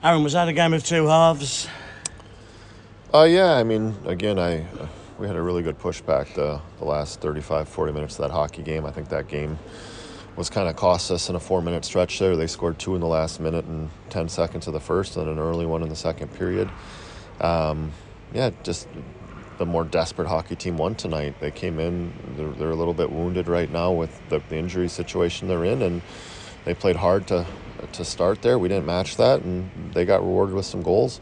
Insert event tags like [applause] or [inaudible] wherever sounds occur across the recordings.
Aaron, was that a game of two halves? Uh, yeah, I mean, again, I uh, we had a really good pushback the, the last 35, 40 minutes of that hockey game. I think that game was kind of cost us in a four minute stretch there. They scored two in the last minute and 10 seconds of the first and an early one in the second period. Um, yeah, just the more desperate hockey team won tonight. They came in, they're, they're a little bit wounded right now with the, the injury situation they're in, and they played hard to, to start there. We didn't match that, and they got rewarded with some goals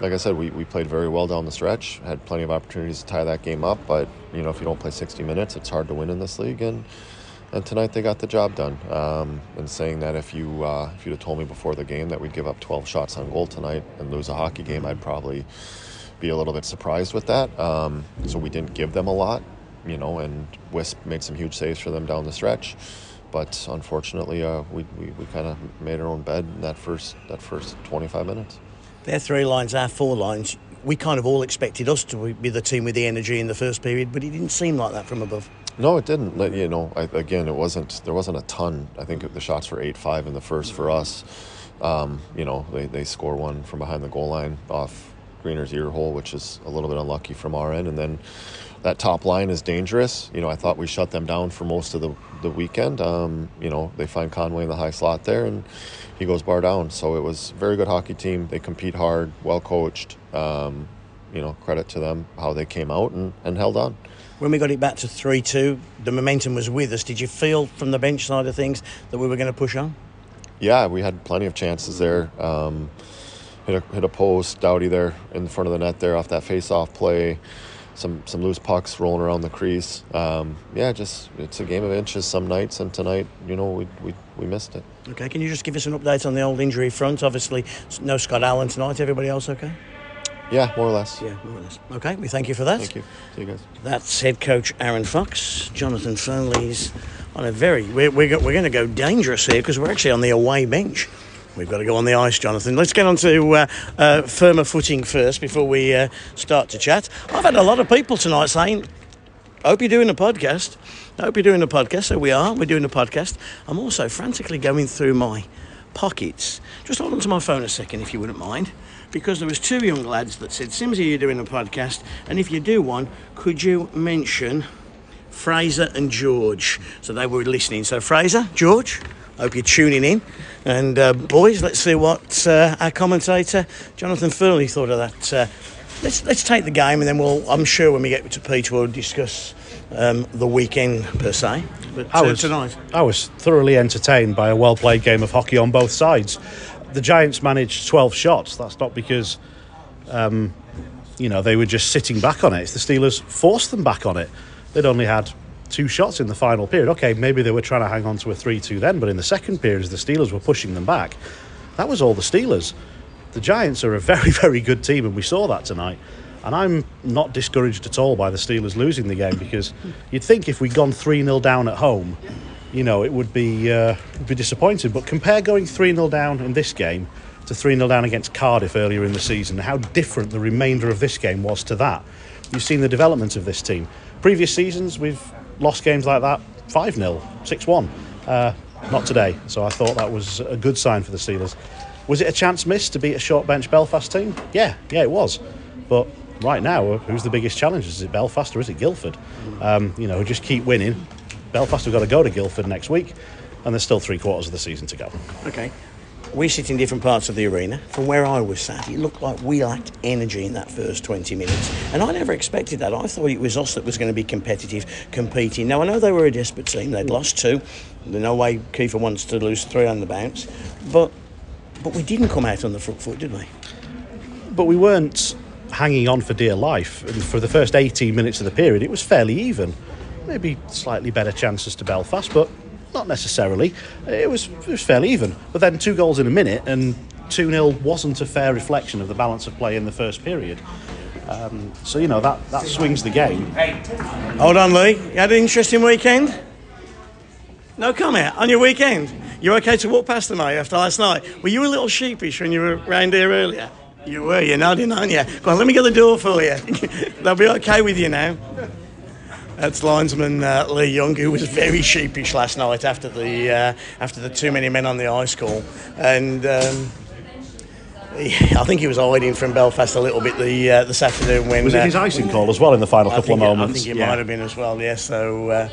like I said, we, we played very well down the stretch. Had plenty of opportunities to tie that game up, but you know if you don't play 60 minutes, it's hard to win in this league. And and tonight they got the job done. Um, and saying that if you uh, if you'd have told me before the game that we'd give up 12 shots on goal tonight and lose a hockey game, I'd probably be a little bit surprised with that. Um, so we didn't give them a lot, you know, and Wisp made some huge saves for them down the stretch. But unfortunately, uh, we, we, we kind of made our own bed in that first that first 25 minutes. Their three lines, our four lines. We kind of all expected us to be the team with the energy in the first period, but it didn't seem like that from above. No, it didn't. You know, I, again, it wasn't. There wasn't a ton. I think the shots were eight five in the first for us. Um, you know, they they score one from behind the goal line off Greener's ear hole, which is a little bit unlucky from our end, and then that top line is dangerous. You know, I thought we shut them down for most of the the weekend. Um, you know, they find Conway in the high slot there, and he goes bar down. So it was a very good hockey team. They compete hard, well coached. Um, you know, credit to them how they came out and, and held on. When we got it back to 3 2, the momentum was with us. Did you feel from the bench side of things that we were going to push on? Yeah, we had plenty of chances there. Um, hit, a, hit a post, Doughty there in front of the net there off that face off play some some loose pucks rolling around the crease. Um, yeah, just it's a game of inches some nights, and tonight, you know, we, we we missed it. Okay, can you just give us an update on the old injury front? Obviously, no Scott Allen tonight. Everybody else okay? Yeah, more or less. Yeah, more or less. Okay, we thank you for that. Thank you. See you guys. That's head coach Aaron Fox. Jonathan Fernley's on a very. We're, we're, we're going to go dangerous here because we're actually on the away bench. We've got to go on the ice, Jonathan. Let's get on to uh, uh, firmer footing first before we uh, start to chat. I've had a lot of people tonight saying, I hope you're doing a podcast. I hope you're doing a podcast. So we are. We're doing a podcast. I'm also frantically going through my pockets. Just hold on to my phone a second, if you wouldn't mind, because there was two young lads that said, Simsy, you're doing a podcast, and if you do one, could you mention Fraser and George? So they were listening. So Fraser, George, hope you're tuning in. And uh, boys, let's see what uh, our commentator Jonathan Fernley thought of that. Uh, let's let's take the game, and then we'll. I'm sure when we get to Peter, we'll discuss um, the weekend per se. But I uh, was, tonight, I was thoroughly entertained by a well played game of hockey on both sides. The Giants managed 12 shots. That's not because, um, you know, they were just sitting back on it. It's the Steelers forced them back on it. They'd only had two shots in the final period. Okay, maybe they were trying to hang on to a 3 2 then, but in the second period, as the Steelers were pushing them back, that was all the Steelers. The Giants are a very, [laughs] very good team, and we saw that tonight. And I'm not discouraged at all by the Steelers losing the game because you'd think if we'd gone 3 0 down at home, you know, it would be, uh, be disappointing. But compare going 3 0 down in this game to 3 0 down against Cardiff earlier in the season, how different the remainder of this game was to that. You've seen the development of this team. Previous seasons, we've lost games like that 5 0, 6 1. Uh, not today. So I thought that was a good sign for the Steelers. Was it a chance missed to beat a short bench Belfast team? Yeah, yeah, it was. But right now, who's the biggest challenge? Is it Belfast or is it Guildford? Um, you know, just keep winning. Belfast have got to go to Guildford next week, and there's still three quarters of the season to go. okay. We sit in different parts of the arena. From where I was sat, it looked like we lacked energy in that first 20 minutes. And I never expected that. I thought it was us that was going to be competitive, competing. Now, I know they were a desperate team. They'd lost two. There's no way Kiefer wants to lose three on the bounce. But, but we didn't come out on the front foot, did we? But we weren't hanging on for dear life. And for the first 18 minutes of the period, it was fairly even. Maybe slightly better chances to Belfast, but not necessarily. It was, it was fairly even. But then two goals in a minute, and 2 0 wasn't a fair reflection of the balance of play in the first period. Um, so, you know, that, that swings the game. Hold on, Lee. You had an interesting weekend? No comment on your weekend. You're okay to walk past tonight after last night? Were you a little sheepish when you were around here earlier? You were, you're nodding, aren't you? Go on, let me get the door for you. [laughs] They'll be okay with you now. That's linesman uh, Lee Young, who was very sheepish last night after the uh, after the too many men on the ice call, and um, I think he was hiding from Belfast a little bit the uh, the Saturday when Was it uh, his icing call as well in the final I couple of it- moments? I think it Yeah. might have been as well. Yeah. So uh,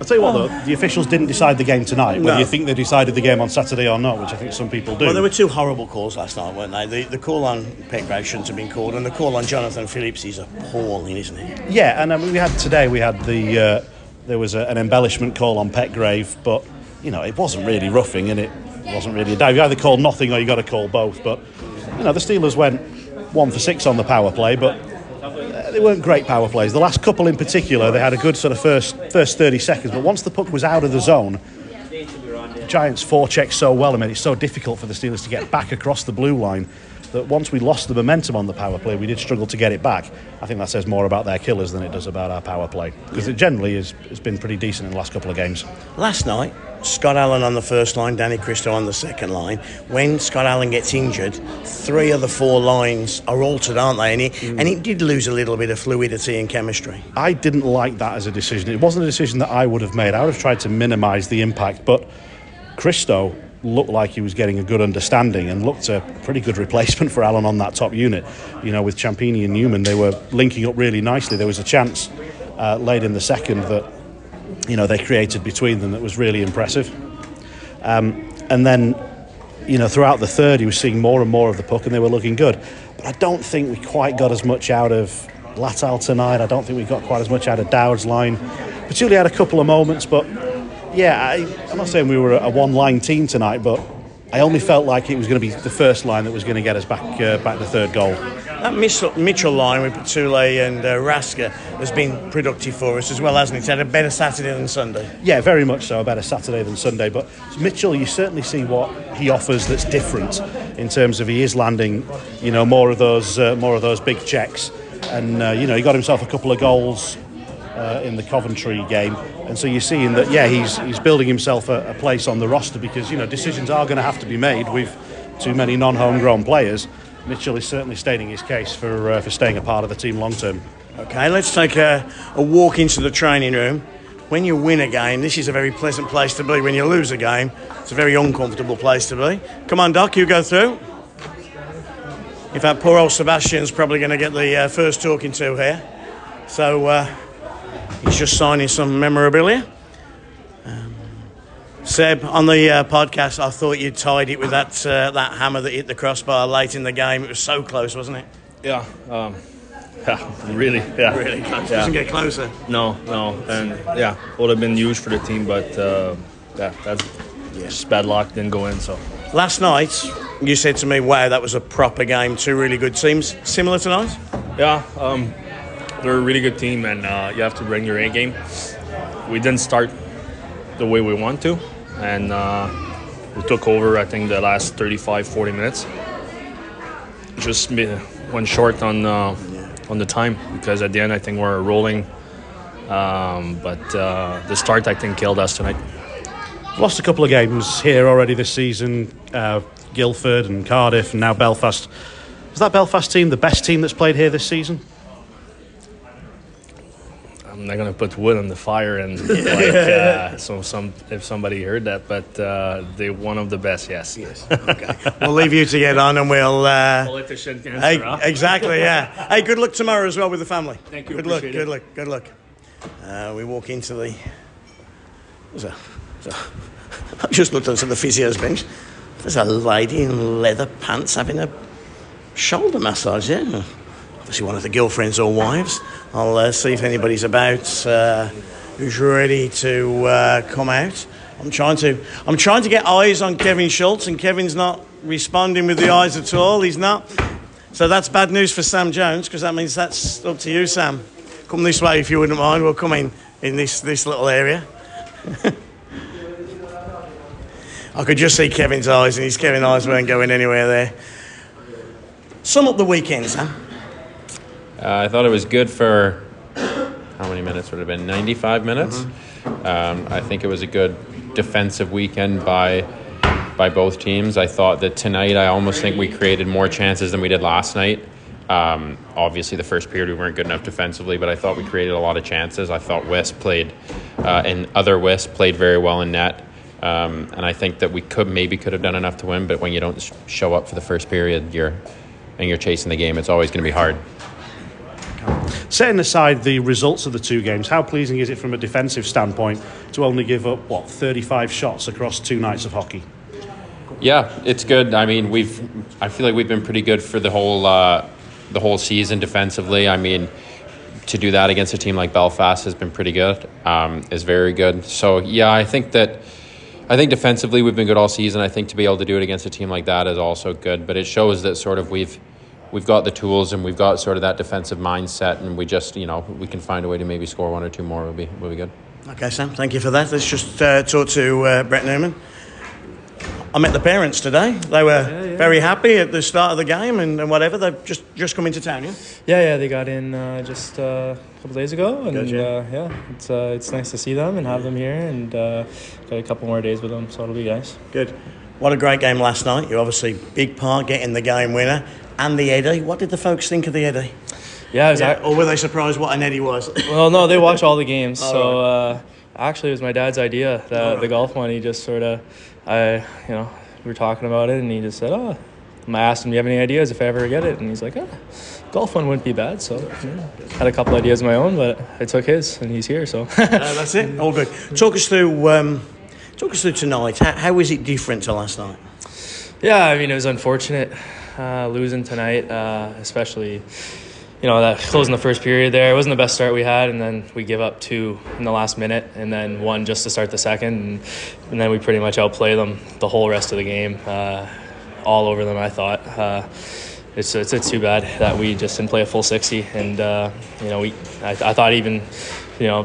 I'll tell you what, though, the officials didn't decide the game tonight. Whether No. you think they decided the game on Saturday or not, which I think some people do. well, there were two horrible calls last night, weren't they? The the call on Petgrave shouldn't have been called, and the call on Jonathan Phillips is appalling, isn't it? Yeah, and mean, we had today. We had the uh, there was a, an embellishment call on Petgrave, but you know it wasn't really roughing, and it wasn't really a dive. You either call nothing or you got to call both. But you know the Steelers went one for six on the power play, but Uh, they weren't great power plays. The last couple in particular, they had a good sort of first first thirty seconds, but once the puck was out of the zone. Giants forechecked so well and made it so difficult for the Steelers to get back across the blue line that once we lost the momentum on the power play, we did struggle to get it back. I think that says more about their killers than it does about our power play because it generally is, has been pretty decent in the last couple of games. Last night, Scott Allen on the first line, Danny Kristo on the second line. When Scott Allen gets injured, three of the four lines are altered, aren't they? And it, Mm. and it did lose a little bit of fluidity and chemistry. I didn't like that as a decision. It wasn't a decision that I would have made. I would have tried to minimise the impact, but Kristo looked like he was getting a good understanding and looked a pretty good replacement for Allen on that top unit. You know, with Ciampini and Neumann, they were linking up really nicely. There was a chance uh, late in the second that you know they created between them that was really impressive. Um, and then, you know, throughout the third, he was seeing more and more of the puck, and they were looking good. But I don't think we quite got as much out of Latal tonight. I don't think we got quite as much out of Dowd's line. Particularly had a couple of moments, but yeah, I, I'm not saying we were a one-line team tonight, but I only felt like it was going to be the first line that was going to get us back uh, back the third goal. That Mitchell, Mitchell line with Patule and uh, Raska has been productive for us as well, hasn't it? It's had a better Saturday than Sunday. Yeah, very much so. A better Saturday than Sunday. But Mitchell, you certainly see what he offers that's different in terms of he is landing, you know, more of those uh, more of those big checks, and uh, you know he got himself a couple of goals uh, in the Coventry game, and so you're seeing that yeah he's he's building himself a, a place on the roster because you know decisions are going to have to be made with too many non-homegrown players. Mitchell is certainly stating his case for uh, for staying a part of the team long term. Okay, let's take a, a walk into the training room. When you win a game, this is a very pleasant place to be. When you lose a game, it's a very uncomfortable place to be. Come on, Doc, you go through. In fact, poor old Sebastian's probably going to get the uh, first talking to here. So uh, he's just signing some memorabilia. Um, Seb, on the uh, podcast, I thought you tied it with that uh, that hammer that hit the crossbar late in the game. It was so close, wasn't it? Yeah, um, yeah, really, yeah, Really close. Yeah. Doesn't get closer. No, no, and yeah, would have been huge for the team, but uh, yeah, that's just bad luck. Didn't go in, so Last night, you said to me, wow, that was a proper game. Two really good teams. Similar tonight? yeah, um, they're a really good team, and uh, you have to bring your A game. We didn't start the way we want to, and uh, we took over. I think the last 35, 40 minutes. Just went short on uh, on the time because at the end I think we're rolling. Um, but uh, the start I think killed us tonight. Lost a couple of games here already this season. Uh, Guildford and Cardiff, and now Belfast. Is that Belfast team the best team that's played here this season? I'm not gonna put wood on the fire and [laughs] like uh, so some if somebody heard that, but uh, they're one of the best. Yes. Yes. [laughs] Okay. we'll leave you to get on and we'll. Uh, Politician answer. hey, exactly, yeah. Hey, good luck tomorrow as well with the family. Thank you, Good luck, appreciate good luck, good luck. Uh, we walk into the. There's a, there's a, [laughs] I've just looked onto the physio's bench. There's a lady in leather pants having a shoulder massage, yeah. Obviously, one of the girlfriends or wives. I'll uh, see if anybody's about uh, who's ready to uh, come out. I'm trying to. I'm trying to get eyes on Kevin Schultz, and Kevin's not responding with the eyes at all. He's not. So that's bad news for Sam Jones because that means that's up to you, Sam. Come this way if you wouldn't mind. We'll come in in this this little area. [laughs] I could just see Kevin's eyes, and his Kevin eyes weren't going anywhere there. Sum up the weekend, Sam. Uh, I thought it was good for how many minutes would it have been? 95 minutes. Um, I think it was a good defensive weekend by by both teams. I thought that tonight, I almost think we created more chances than we did last night. Um, obviously, the first period we weren't good enough defensively, but I thought we created a lot of chances. I thought West played, uh, and other West played very well in net. Um, and I think that we could maybe could have done enough to win, but when you don't sh- show up for the first period, you're and you're chasing the game, it's always going to be hard. Setting aside the results of the two games, how pleasing is it from a defensive standpoint to only give up what 35 shots across two nights of hockey? Yeah, it's good. I mean, we've I feel like we've been pretty good for the whole uh, the whole season defensively. I mean, to do that against a team like Belfast has been pretty good. Um, is very good. So yeah, I think that I think defensively we've been good all season. I think to be able to do it against a team like that is also good. But it shows that sort of we've we've got the tools and we've got sort of that defensive mindset, and we just you know we can find a way to maybe score one or two more. Will be will be good. Okay, Sam, thank you for that. Let's just uh, talk to uh, Brett Neumann. I met the parents today. They were very happy at the start of the game and, and whatever. They've just, just come into town, yeah? Yeah, yeah, they got in uh, just uh, a couple days ago, and Good, yeah. uh, yeah, it's uh, it's nice to see them and have them here, and uh, got a couple more days with them, so it'll be nice. Good. What a great game last night. You obviously big part getting the game winner and the Eddie. What did the folks think of the Eddie? Yeah, it was or were they surprised what an Eddie was? [laughs] well, no, they watch all the games, All so uh, actually it was my dad's idea. The, All right. the golf one, he just sort of, I, you know, we were talking about it, and he just said, oh. I asked him, "Do you have any ideas if I ever get it?" And he's like, "Oh, golf one wouldn't be bad." So, yeah. had a couple ideas of my own, but I took his, and he's here. So, [laughs] Uh, that's it. All good. Talk us through. Um, talk us through tonight. How, how was it different to last night? Yeah, I mean, it was unfortunate uh, losing tonight, uh, especially, you know, that closing the first period there. It wasn't the best start we had, and then we give up two in the last minute, and then one just to start the second, and, and then we pretty much outplay them the whole rest of the game, uh, all over them, I thought. Uh, it's, it's, it's too bad that we just didn't play a full 60, and, uh, you know, we I, I thought even, you know,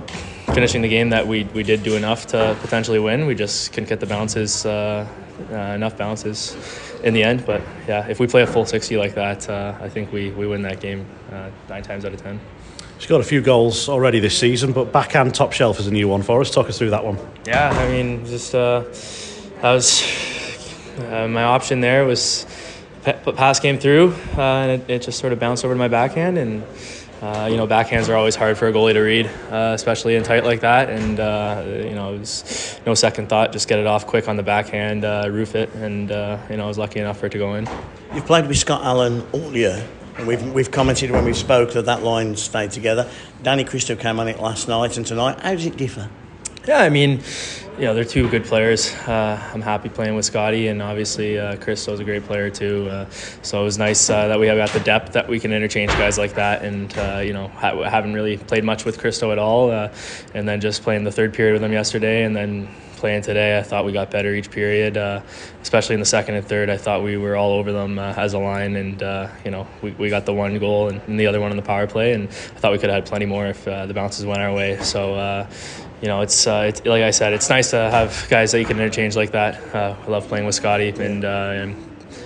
finishing the game that we, we did do enough to potentially win. We just couldn't get the bounces, uh, uh, enough bounces in the end. But yeah, if we play a full 60 like that, uh, I think we, we win that game uh, nine times out of 10. He's got a few goals already this season, but backhand top shelf is a new one for us. Talk us through that one. Yeah, I mean, just uh, that was uh, my option there was pa- pass came through, uh, and it, it just sort of bounced over to my backhand. And uh, you know, backhands are always hard for a goalie to read, uh, especially in tight like that. And uh, you know, it was no second thought, just get it off quick on the backhand, uh, roof it, and uh, you know, I was lucky enough for it to go in. You've played with Scott Allen all year. And we've, we've commented when we spoke that that line stayed together. Danny Kristo came on it last night and tonight. How does it differ? Yeah, I mean, you know, they're two good players. Uh, I'm happy playing with Scotty, and obviously uh, Kristo's a great player too. Uh, so it was nice uh, that we have got the depth that we can interchange guys like that. And uh, you know, ha- haven't really played much with Kristo at all, uh, and then just playing the third period with him yesterday, and then playing today, I thought we got better each period, uh, especially in the second and third. I thought we were all over them uh, as a line, and uh, you know we, we got the one goal and, and the other one on the power play, and I thought we could have had plenty more if uh, the bounces went our way. So. You know, it's, uh, it's like I said, it's nice to have guys that you can interchange like that. Uh, I love playing with Scotty, and, uh, and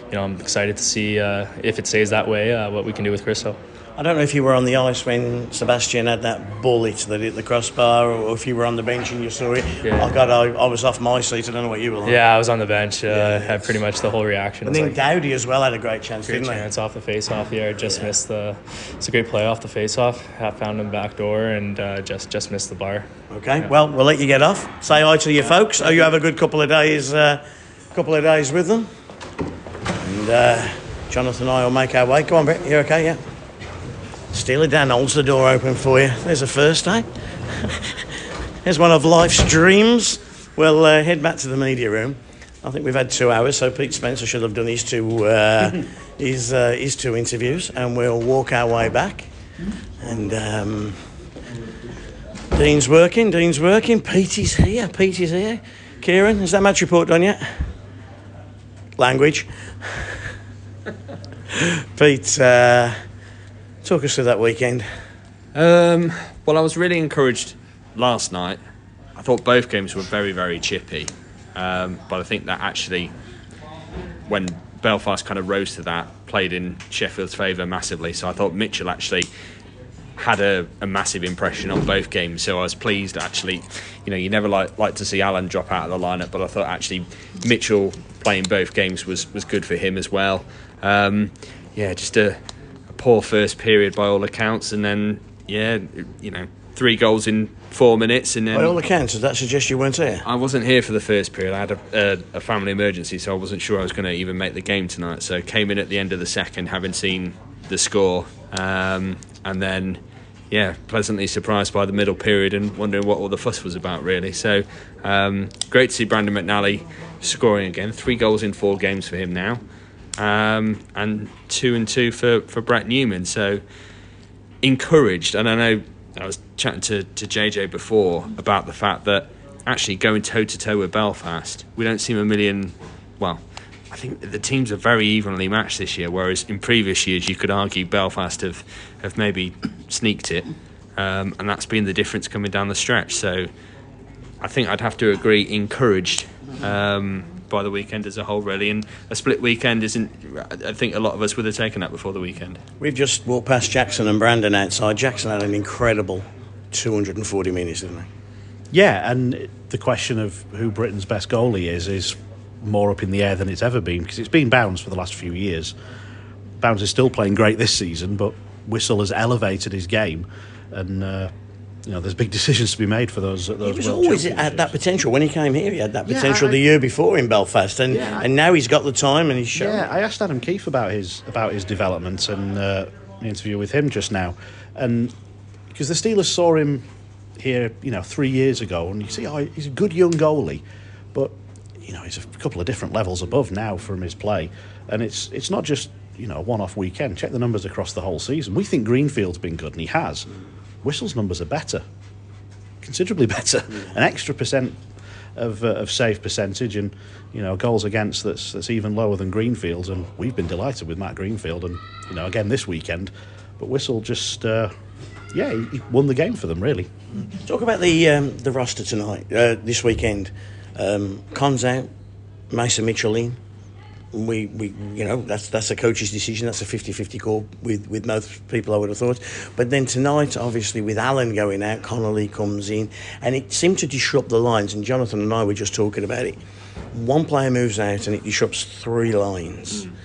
you know, I'm excited to see uh, if it stays that way, uh, what we can do with Kristo. I don't know if you were on the ice when Sebastian had that bullet that hit the crossbar, or if you were on the bench and you saw it. Yeah. Oh God, I, I was off my seat. I don't know what you were like. Yeah, I was on the bench. Uh, Yeah. had pretty much the whole reaction. And then like, Dowdy as well had a great chance, great chance off the face-off here. Just missed the. It's a great play off the face-off. I found him back door and uh, just just missed the bar. they? Okay. Well, we'll let you get off. Say hi to your folks. Oh, you have a good couple of days. Uh, couple of days with them. And uh, Jonathan and I will make our way. Go on, Brett. You okay? Yeah. Steely Dan holds the door open for you. There's a first, eh? [laughs] There's one of life's dreams. We'll uh, head back to the media room. I think we've had two hours, so Pete Spencer should have done his two, uh, [laughs] his, uh, his two interviews, and we'll walk our way back. And um, Dean's working, Dean's working. Petey's here, Petey's here. Kieran, is that match report done yet? Language. [laughs] Pete, uh, talk us through that weekend. Um, well, I was really encouraged last night. I thought both games were very, very chippy. Um, but I think that actually, when Belfast kind of rose to that, played in Sheffield's favour massively. So I thought Mitchell actually had a, a massive impression on both games. So I was pleased actually. You know, you never like like to see Allen drop out of the lineup, but I thought actually Mitchell playing both games was was good for him as well. Um, yeah, just a, poor first period by all accounts, and then yeah, you know, three goals in four minutes, and then By all accounts, does that suggest you weren't here? I wasn't here for the first period. I had a, a, a family emergency, so I wasn't sure I was going to even make the game tonight. So came in at the end of the second, having seen the score, um, and then yeah, pleasantly surprised by the middle period and wondering what all the fuss was about really. So um, great to see Brandon McNally scoring again. Three goals in four games for him now, um, and two and two for for Brett Neumann. So encouraged, and I know I was chatting to, to JJ before about the fact that actually going toe to toe with Belfast, we don't seem a million. Well, I think the teams are very evenly matched this year, whereas in previous years you could argue Belfast have, have maybe sneaked it, um, and that's been the difference coming down the stretch. So I think I'd have to agree, encouraged. Um, by the weekend as a whole, really, and a split weekend isn't. I think a lot of us would have taken that before the weekend. We've just walked past Jackson and Brandon outside. Jackson had an incredible 240 minutes, didn't he? Yeah, and the question of who Britain's best goalie is is more up in the air than it's ever been because it's been Bowns for the last few years. Bowns is still playing great this season, but Whistle has elevated his game, and uh, you know there's big decisions to be made for those. those He was World always Championships. that potential when he came here. He had that Yeah, potential I- the year before in Belfast, and Yeah, I- and now he's got the time and he's shown. Yeah, I asked Adam Keefe about his about his development and uh, an interview with him just now, and because the Steelers saw him here, you know, three years ago, and you see, oh, he's a good young goalie, but you know, he's a couple of different levels above now from his play, and it's it's not just you know a one-off weekend. Check the numbers across the whole season. We think Greenfield's been good, and he has. Whistle's numbers are better, considerably [laughs] better, an extra percent of, uh, of save percentage and you know goals against that's that's even lower than Greenfield's and we've been delighted with Matt Greenfield and you know again this weekend but Whistle just uh, yeah he, he won the game for them really Talk about the um, the roster tonight, uh, this weekend. Um, Con's out, Mason Mitchell in. We, we, you know, that's that's a coach's decision. That's a 50-50 call with, with most people, I would have thought. But then tonight, obviously, with Allen going out, Connolly comes in, and it seemed to disrupt the lines. And Jonathan and I were just talking about it. One player moves out, and it disrupts three lines. Hmm.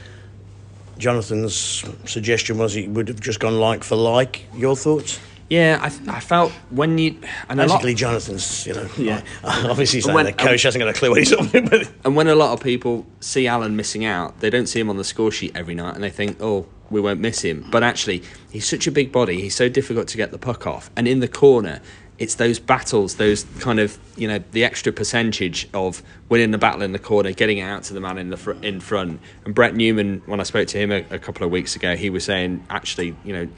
Jonathan's suggestion was he would have just gone like for like. Your thoughts? Yeah, I, I felt when you and a lot, Basically, Jonathan's, you know, Yeah. [laughs] obviously saying When- the coach hasn't got a clue what he's talking about. and when a lot of people see Allen missing out, they don't see him on the score sheet every night, and they think, oh, we won't miss him. But actually, he's such a big body; he's so difficult to get the puck off. And in the corner, it's those battles, those kind of you know the extra percentage of winning the battle in the corner, getting it out to the man in the fr- in front. And Brett Neumann, when I spoke to him a, a couple of weeks ago, he was saying actually, you know.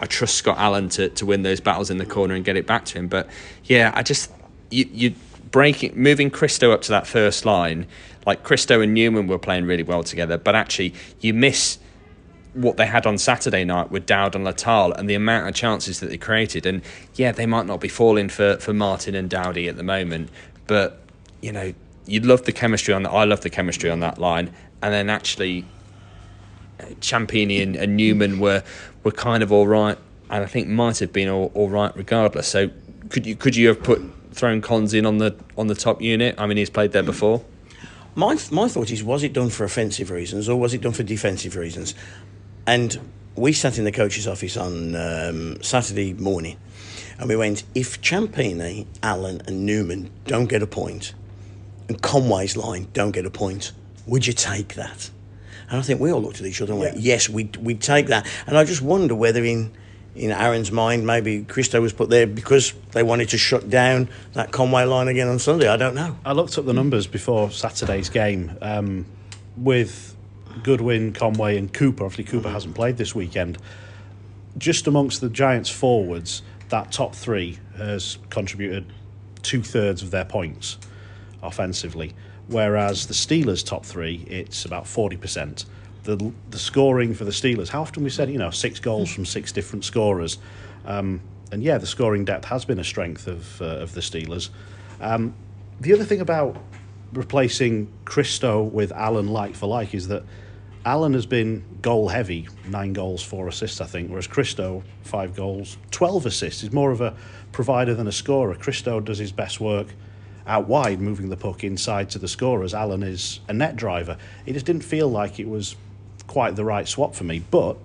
I trust Scott Allen to, to win those battles in the corner and get it back to him. But yeah, I just you you breaking moving Kristo up to that first line, like Kristo and Neumann were playing really well together, but actually you miss what they had on Saturday night with Dowd and Latal and the amount of chances that they created. And yeah, they might not be falling for, for Martin and Dowdy at the moment, but you know, you'd love the chemistry on that. I love the chemistry on that line. And then actually Ciampini and, and Neumann were were kind of all right, and I think might have been all, all right regardless. So could you could you have put thrown Cons in on the on the top unit? I mean, he's played there before. My, my thought is, was it done for offensive reasons or was it done for defensive reasons? And we sat in the coach's office on um, Saturday morning and we went, if Ciampini, Allen, and Neumann don't get a point, and Conway's line don't get a point, would you take that? And I think we all looked at each other and went, yes, we'd, we'd take that. And I just wonder whether in, in Aaron's mind, maybe Kristo was put there because they wanted to shut down that Conway line again on Sunday. I don't know. I looked up the numbers before Saturday's game um, with Goodwin, Conway, and Cooper. Obviously, Cooper hasn't played this weekend. Just amongst the Giants' forwards, that top three has contributed two thirds of their points offensively, whereas the Steelers' top three, it's about forty percent. The the scoring for the Steelers, how often we said you know six goals from six different scorers, um, and yeah, the scoring depth has been a strength of uh, of the Steelers. Um, the other thing about replacing Kristo with Allen like for like is that Allen has been goal heavy, nine goals, four assists, I think, whereas Kristo, five goals, 12 assists. He's more of a provider than a scorer. Kristo does his best work out wide, moving the puck inside to the scorers. Allen is a net driver. It just didn't feel like it was quite the right swap for me, but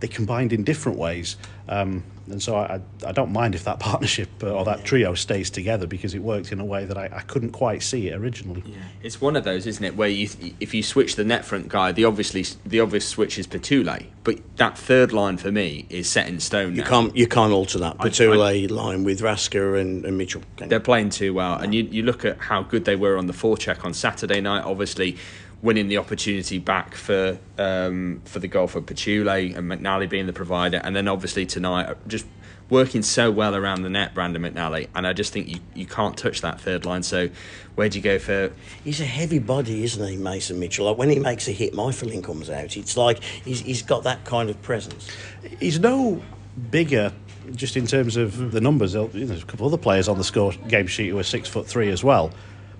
they combined in different ways. Um, and so I, I don't mind if that [laughs] partnership uh, or that trio stays together because it worked in a way that I, I couldn't quite see it originally. Yeah, it's one of those, isn't it, where you if you switch the net front guy, the obviously the obvious switch is Petule, but that third line for me is set in stone. You now. can't you can't alter that. I- Petule line with Raska and, and Mitchell. They're playing too well, and you you look at how good they were on the forecheck on Saturday night. Obviously, winning the opportunity back for um, for the goal for Petule and McNally being the provider, and then obviously tonight just working so well around the net, Brandon McNally. And I just think you, you can't touch that third line. So where do you go for? He's a heavy body, isn't he, Mason Mitchell? Like when he makes a hit, my feeling comes out. It's like he's, he's got that kind of presence. He's no bigger, just in terms of the numbers. There's a couple of other players on the score game sheet who are six foot three as well,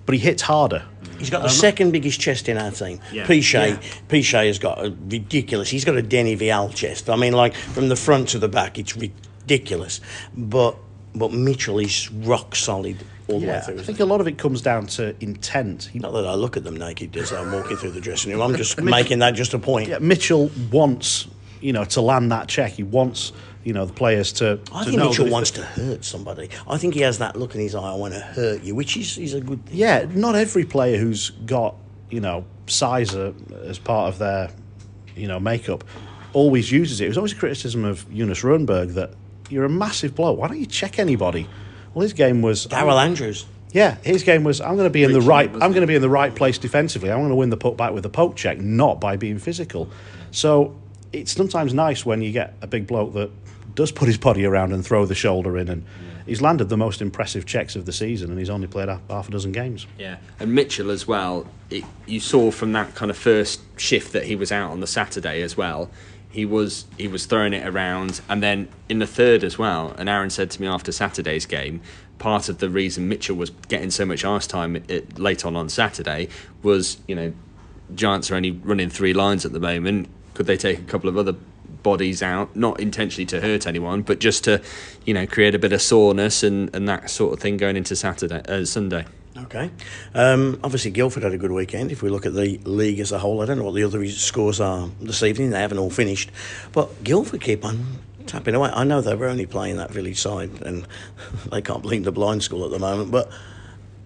but he hits harder. He's got the um, second biggest chest in our team. Yeah. Piché, Yeah. Piché has got a ridiculous. He's got a Denny Vial chest. I mean, like from the front to the back, it's ridiculous. But but Mitchell is rock solid all the way Yeah, through. I think a lot of it comes down to intent. He, Not that I look at them naked as I'm walking through the dressing room. I'm just [laughs] making that just a point. yeah, Mitchell wants, you know, to land that check. He wants, you know, the players to. I to think know Mitchell wants they- to hurt somebody. I think he has that look in his eye. I want to hurt you, which is, is a good thing. Yeah, not every player who's got, you know, size uh, as part of their, you know, makeup always uses it. It was always a criticism of Eunice Rundberg that you're a massive bloke. Why don't you check anybody? Well, his game was Darrell Andrews. Yeah, his game was I'm going to be in the right. I'm going to be in the right place defensively. I'm going to win the puck back with a poke check, not by being physical. So it's sometimes nice when you get a big bloke that does put his body around and throw the shoulder in, and he's landed the most impressive checks of the season, and he's only played half half a dozen games. Yeah, and Mitchell as well. It, you saw from that kind of first shift that he was out on the Saturday as well. He was he was throwing it around, and then in the third as well. And Aaron said to me after Saturday's game, part of the reason Mitchell was getting so much ice time it, late on on Saturday was you know Giants are only running three lines at the moment. Could they take a couple of other bodies out, not intentionally to hurt anyone, but just to, you know, create a bit of soreness and, and that sort of thing going into Saturday, uh, Sunday. Okay. Um, obviously, Guildford had a good weekend. If we look at the league as a whole, I don't know what the other scores are this evening. They haven't all finished. But Guildford keep on tapping away. I know they were only playing that village side and [laughs] they can't blame the blind school at the moment, but.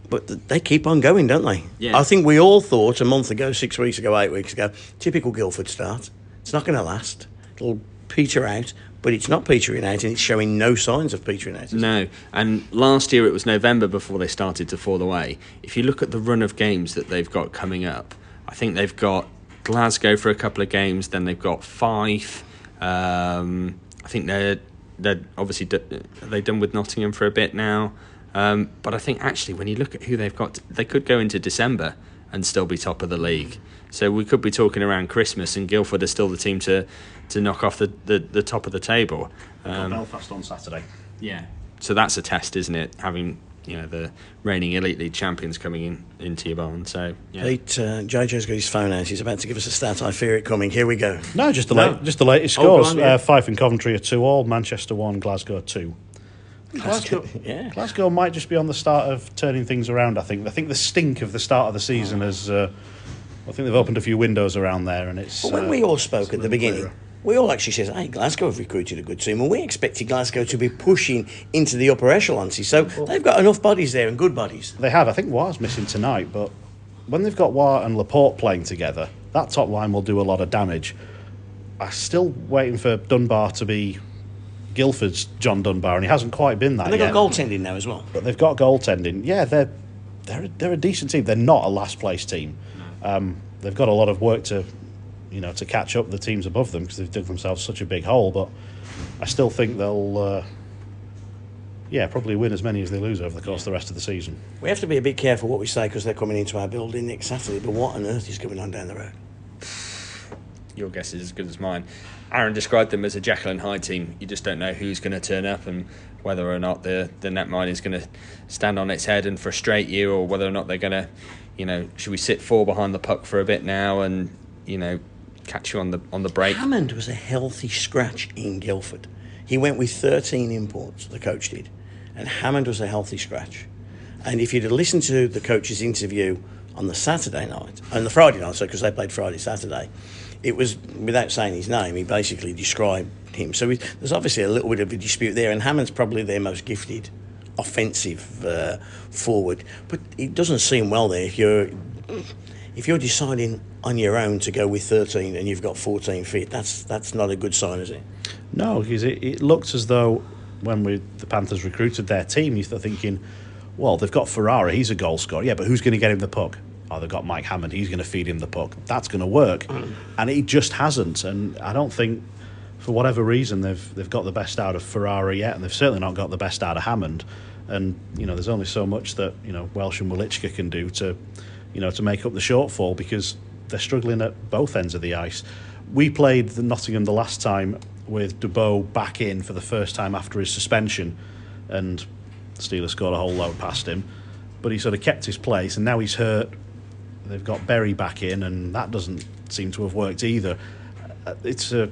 But they keep on going, don't they? Yeah. I think we all thought a month ago, six weeks ago, eight weeks ago, typical Guildford start. It's not going to last. It'll peter out, but it's not petering out, and it's showing no signs of petering out. No, and last year it was November before they started to fall away. If you look at the run of games that they've got coming up, I think they've got Glasgow for a couple of games, then they've got Fife. Um, I think they're they're obviously d- they done with Nottingham for a bit now. Um, but I think actually when you look at who they've got, they could go into December and still be top of the league. So we could be talking around Christmas, and Guildford are still the team to to knock off the, the, the top of the table. Um, Belfast on Saturday. yeah. So that's a test, isn't it? Having you know the reigning elite league champions coming in into your barn. So yeah. Pete, uh, JJ's got his phone out. He's about to give us a stat. I fear it coming. Here we go. No, just the No. late, just the latest Oh, go scores. on, yeah. uh, Fife and Coventry are two all. Manchester one. Glasgow two. Glasgow, [laughs] Yeah. Glasgow might just be on the start of turning things around. I think. I think the stink of the start of the season has. Uh, I think they've opened a few windows around there, and it's. But when uh, we all spoke at the beginning, clearer. We all actually said, hey, Glasgow have recruited a good team, and we expected Glasgow to be pushing into the upper echelons. So they've got enough bodies there and good bodies. They have. I think War's missing tonight, but when they've got War and Laporte playing together, that top line will do a lot of damage. I'm still waiting for Dunbar to be Guildford's John Dunbar, and he hasn't quite been that And they've yet. got goaltending now as well. but they've got goaltending. Yeah, they're they're they're a decent team. They're not a last place team. Um, they've got a lot of work to you know to catch up the teams above them because they've dug themselves such a big hole. But I still think they'll. Uh, yeah, probably win as many as they lose over the course of the rest of the season. We have to be a bit careful what we say because they're coming into our building next Saturday. But what on earth is going on down the road? Your guess is as good as mine. Aaron described them as a Jekyll and Hyde team. You just don't know who's going to turn up and whether or not the the net mine is going to stand on its head and frustrate you, or whether or not they're going to, you know, should we sit four behind the puck for a bit now and you know catch you on the on the break? Hammond was a healthy scratch in Guildford. He went with 13 imports, the coach did, and Hammond was a healthy scratch. And if you'd have listened to the coach's interview on the Saturday night and the Friday night, so because they played Friday, Saturday, it was without saying his name, he basically described him. So there's obviously a little bit of a dispute there, and Hammond's probably their most gifted offensive uh, forward, but it doesn't seem well there if you're if you're deciding on your own to go with 13 and you've got 14 feet. That's that's not a good sign, is it? No, because it, it looked as though when we the Panthers recruited their team, you're thinking, well, they've got Ferrara, he's a goal scorer, yeah, but who's going to get him the puck? Oh, they've got Mike Hammond, he's going to feed him the puck. That's going to work, mm. and it just hasn't. And I don't think, for whatever reason, they've they've got the best out of Ferrara yet, and they've certainly not got the best out of Hammond. And you know, there's only so much that you know Welsh and Welichka can do to, you know, to make up the shortfall because they're struggling at both ends of the ice. We played the Nottingham the last time with Dubot back in for the first time after his suspension, and Steelers scored a whole load past him. But he sort of kept his place, and now he's hurt. They've got Berry back in, and that doesn't seem to have worked either. Uh, it's a,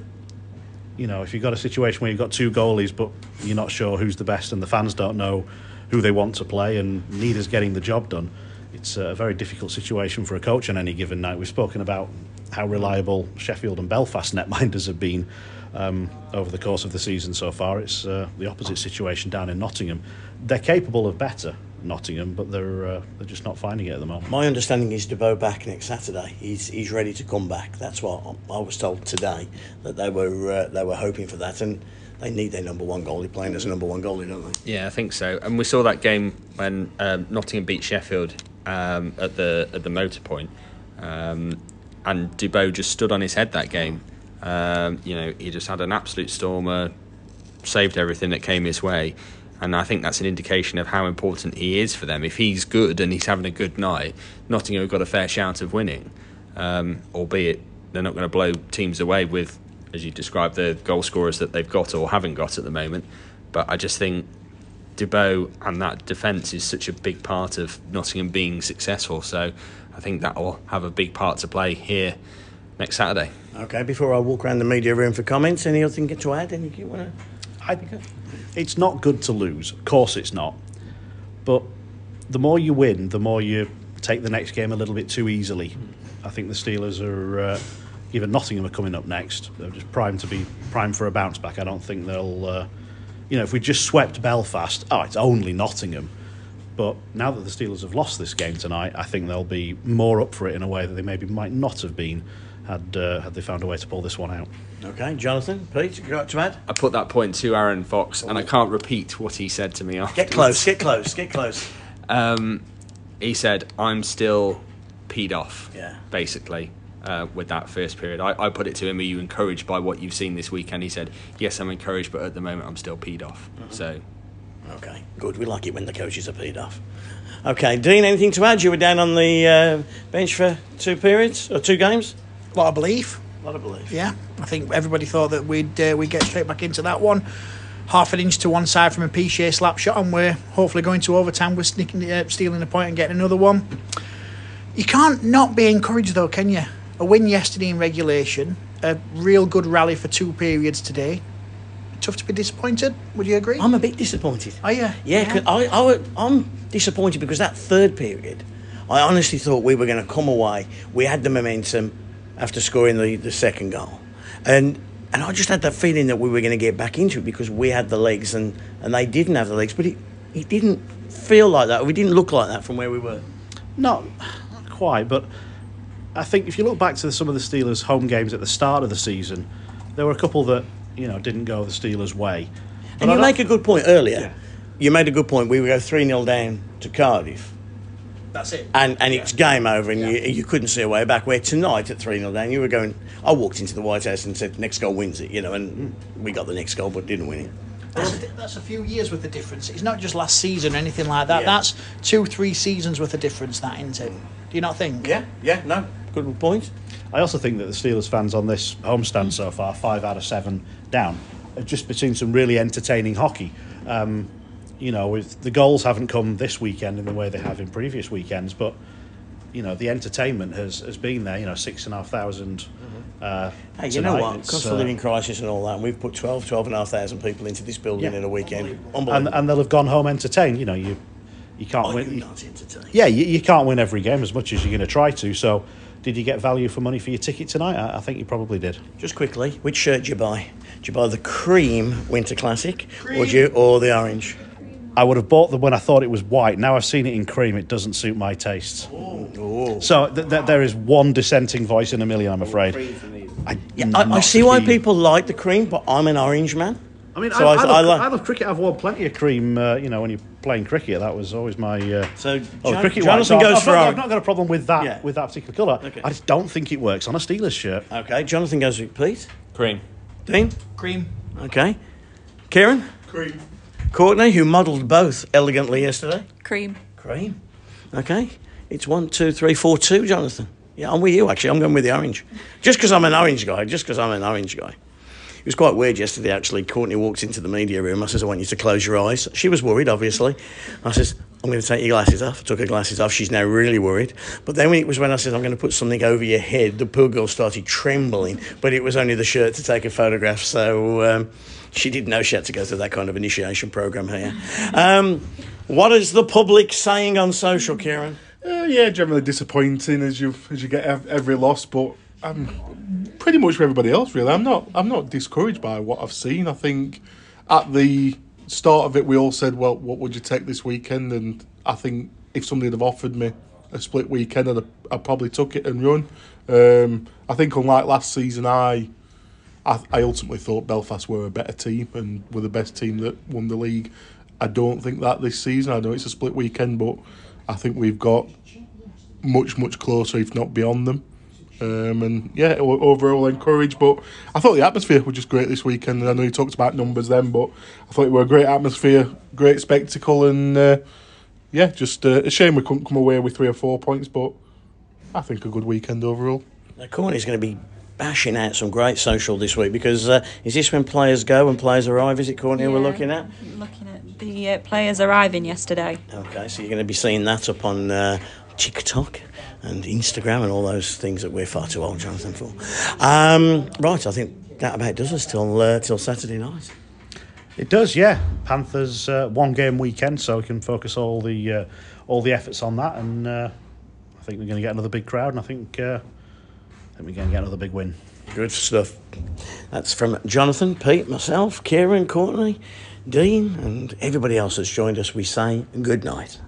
you know, if you've got a situation where you've got two goalies, but you're not sure who's the best, and the fans don't know who they want to play, and neither's getting the job done. It's a very difficult situation for a coach on any given night. We've spoken about how reliable Sheffield and Belfast netminders have been um, over the course of the season so far. It's uh, the opposite situation down in Nottingham. They're capable of better, Nottingham, but they're uh, they're just not finding it at the moment. My understanding is Dubot back next Saturday. He's he's ready to come back. That's what I was told today that they were uh, they were hoping for that and. They need their number one goalie playing as a number one goalie, don't they? Yeah, I think so. And we saw that game when um, Nottingham beat Sheffield um, at the at the Motorpoint. Um, and Dubot just stood on his head that game. Um, you know, he just had an absolute stormer, saved everything that came his way. And I think that's an indication of how important he is for them. If he's good and he's having a good night, Nottingham have got a fair shout of winning, um, albeit they're not going to blow teams away with, as you described, the goal scorers that they've got or haven't got at the moment. But I just think Dubot and that defence is such a big part of Nottingham being successful. So I think that will have a big part to play here next Saturday. Okay, before I walk around the media room for comments, any other thing to add? Anything you want to? I, it's not good to lose. Of course, it's not. But the more you win, the more you take the next game a little bit too easily. I think the Steelers are. Uh, even Nottingham are coming up next. They're just primed to be primed for a bounce back. I don't think they'll. Uh, you know, if we just swept Belfast, oh, it's only Nottingham. But now that the Steelers have lost this game tonight, I think they'll be more up for it in a way that they maybe might not have been had uh, had they found a way to pull this one out. Okay, Jonathan, Pete, you got to add? I put that point to Aaron Fox, and I can't repeat what he said to me after. Get close, get close, get close. [laughs] Um, he said, "I'm still peed off." Yeah. Basically, uh, with that first period, I, I, put it to him: Are you encouraged by what you've seen this weekend? He said, "Yes, I'm encouraged, but at the moment, I'm still peed off." Mm-hmm. So Okay, good. We like it when the coaches are peed off. Okay, Dean, anything to add? You were down on the uh, bench for two periods or two games. A lot of belief. A lot of belief. Yeah, I think everybody thought that we'd uh, we'd get straight back into that one. Half an inch to one side from a Piché slap shot, and we're hopefully going to overtime with sneaking, uh, stealing a point and getting another one. You can't not be encouraged though, can you? A win yesterday in regulation, a real good rally for two periods today tough to be disappointed. Would you agree? I'm a bit disappointed. Are you? Yeah, yeah. I, I, I'm disappointed because that third period, I honestly thought we were going to come away. We had the momentum after scoring the, the second goal. And and I just had that feeling that we were going to get back into it because we had the legs and, and they didn't have the legs. But it, it didn't feel like that. We didn't look like that from where we were. Not, not quite, but I think if you look back to some of the Steelers' home games at the start of the season, there were a couple that you know didn't go the Steelers' way. But and you make a good point earlier. Yeah. You made a good point. We go three 0 down to Cardiff. That's it. And and yeah. it's game over, and yeah. you, you couldn't see a way back. Where tonight at three 0 down, you were going. I walked into the White House and said, "Next goal wins it," you know, and mm. we got the next goal, but didn't win it. That's a, that's a, few years worth of difference. It's not just last season or anything like that. Yeah. That's two, three seasons worth of difference. That into. Do you not think? Yeah, yeah, no, good point. I also think that the Steelers fans on this homestand so far, five out of seven down, have just seen some really entertaining hockey. Um, you know, with the goals haven't come this weekend in the way they have in previous weekends, but you know the entertainment has, has been there. You know, six and a half thousand. Uh, hey, you know what? Cost of uh, living crisis and all that. And we've put 12, 12 and a half thousand people into this building yeah. in a weekend. And, and they'll have gone home entertained. You know, you you can't Oh, win. you're not entertained. yeah, you, you can't win every game as much as you're going to try to. So, did you get value for money for your ticket tonight? I, I think you probably did. Just quickly, which shirt did you buy? Did you buy the cream Winter Classic or, did you, or the orange? I would have bought them when I thought it was white. Now I've seen it in cream. It doesn't suit my tastes. Oh. So th- th- there is one dissenting voice in a million. I'm afraid. I, Yeah, I, I see why people like the cream, but I'm an orange man. I mean, So I, I- I, love, I like- I love cricket. I've worn plenty of cream. Uh, you know, when you're playing cricket, that was always my. Uh, So oh, Jon- cricket Jonathan white. So goes I've, for not, our- I've not got a problem with that Yeah. with that particular colour. Okay. I just don't think it works on a Steelers shirt. Okay, Jonathan goes with Pete. Cream. Dean? Cream. Okay. Kieran? Cream. Courtney, who modelled both elegantly yesterday? Cream. Cream. Okay. It's one, two, three, four, two, Jonathan. Yeah, I'm with you, actually. I'm going with the orange. Just because I'm an orange guy. Just because I'm an orange guy. It was quite weird yesterday, actually. Courtney walked into the media room. I says, I want you to close your eyes. She was worried, obviously. I says, I'm going to take your glasses off. I took her glasses off. She's now really worried. But then it was when I said, I'm going to put something over your head, the poor girl started trembling. But it was only the shirt to take a photograph. So um, she didn't know she had to go through that kind of initiation program here. Um, what is the public saying on social, Kieran? Uh, yeah, generally disappointing as you as you get ev- every loss, but I'm pretty much for everybody else. Really, I'm not I'm not discouraged by what I've seen. I think at the start of it, we all said, "Well, what would you take this weekend?" And I think if somebody had have offered me a split weekend, I'd, I'd probably took it and run. Um, I think unlike last season, I, I I ultimately thought Belfast were a better team and were the best team that won the league. I don't think that this season. I know it's a split weekend, but I think we've got much much closer, if not beyond them. Um, and yeah, overall encouraged. But I thought the atmosphere was just great this weekend. And I know you talked about numbers then, but I thought it were a great atmosphere, great spectacle, and uh, yeah, just uh, a shame we couldn't come away with three or four points. But I think a good weekend overall. Now, Courtney's going to be bashing out some great social this week because uh, is this when players go and players arrive? Is it Courtney we're looking at? Looking at the uh, players arriving yesterday. Okay, so you're going to be seeing that up on uh, TikTok and Instagram and all those things that we're far too old, Jonathan, for. Um, right, I think that about does us till uh, till Saturday night. It does, yeah. Panthers uh, one game weekend, so we can focus all the uh, all the efforts on that, and uh, I think we're going to get another big crowd, and I think uh, I think we're going to get another big win. Good stuff. That's from Jonathan, Pete, myself, Kieran, Courtney, Dean, and everybody else that's joined us. We say good night.